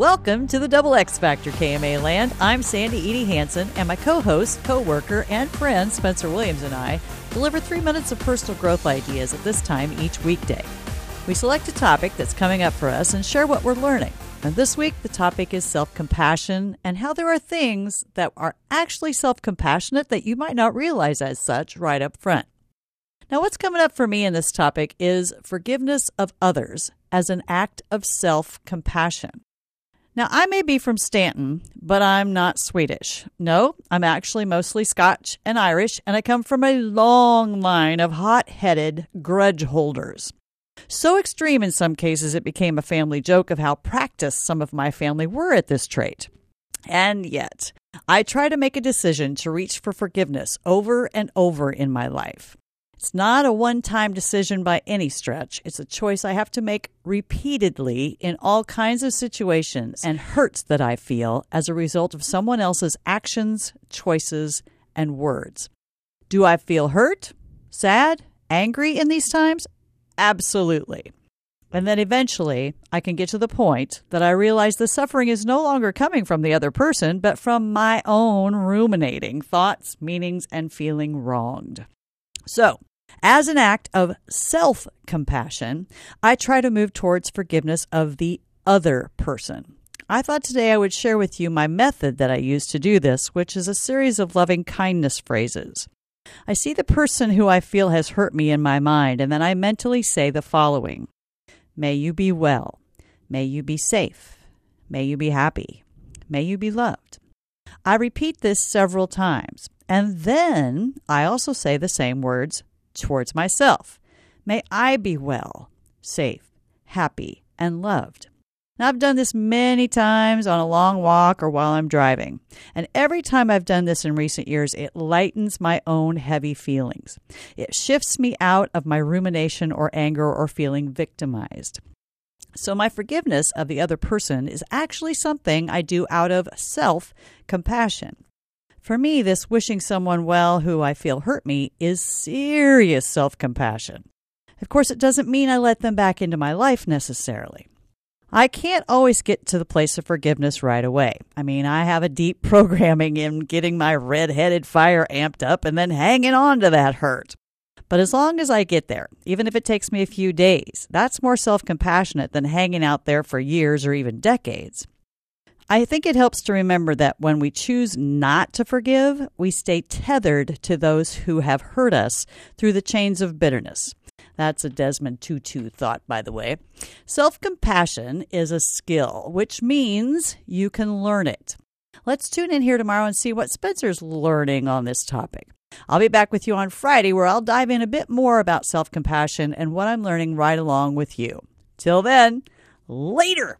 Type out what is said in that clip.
Welcome to the Double X Factor KMA Land. I'm Sandy Edie Hanson, and my co host, co worker, and friend Spencer Williams and I deliver three minutes of personal growth ideas at this time each weekday. We select a topic that's coming up for us and share what we're learning. And this week, the topic is self compassion and how there are things that are actually self compassionate that you might not realize as such right up front. Now, what's coming up for me in this topic is forgiveness of others as an act of self compassion. Now, I may be from Stanton, but I'm not Swedish. No, I'm actually mostly Scotch and Irish, and I come from a long line of hot headed grudge holders. So extreme in some cases, it became a family joke of how practiced some of my family were at this trait. And yet, I try to make a decision to reach for forgiveness over and over in my life. It's not a one time decision by any stretch. It's a choice I have to make repeatedly in all kinds of situations and hurts that I feel as a result of someone else's actions, choices, and words. Do I feel hurt, sad, angry in these times? Absolutely. And then eventually, I can get to the point that I realize the suffering is no longer coming from the other person, but from my own ruminating thoughts, meanings, and feeling wronged. So, as an act of self compassion, I try to move towards forgiveness of the other person. I thought today I would share with you my method that I use to do this, which is a series of loving kindness phrases. I see the person who I feel has hurt me in my mind, and then I mentally say the following May you be well. May you be safe. May you be happy. May you be loved. I repeat this several times, and then I also say the same words towards myself. May I be well, safe, happy, and loved. Now, I've done this many times on a long walk or while I'm driving. And every time I've done this in recent years, it lightens my own heavy feelings. It shifts me out of my rumination or anger or feeling victimized. So, my forgiveness of the other person is actually something I do out of self compassion. For me, this wishing someone well who I feel hurt me is serious self compassion. Of course, it doesn't mean I let them back into my life necessarily. I can't always get to the place of forgiveness right away. I mean, I have a deep programming in getting my red headed fire amped up and then hanging on to that hurt. But as long as I get there, even if it takes me a few days, that's more self compassionate than hanging out there for years or even decades. I think it helps to remember that when we choose not to forgive, we stay tethered to those who have hurt us through the chains of bitterness. That's a Desmond Tutu thought, by the way. Self compassion is a skill, which means you can learn it. Let's tune in here tomorrow and see what Spencer's learning on this topic. I'll be back with you on Friday where I'll dive in a bit more about self compassion and what I'm learning right along with you. Till then, later.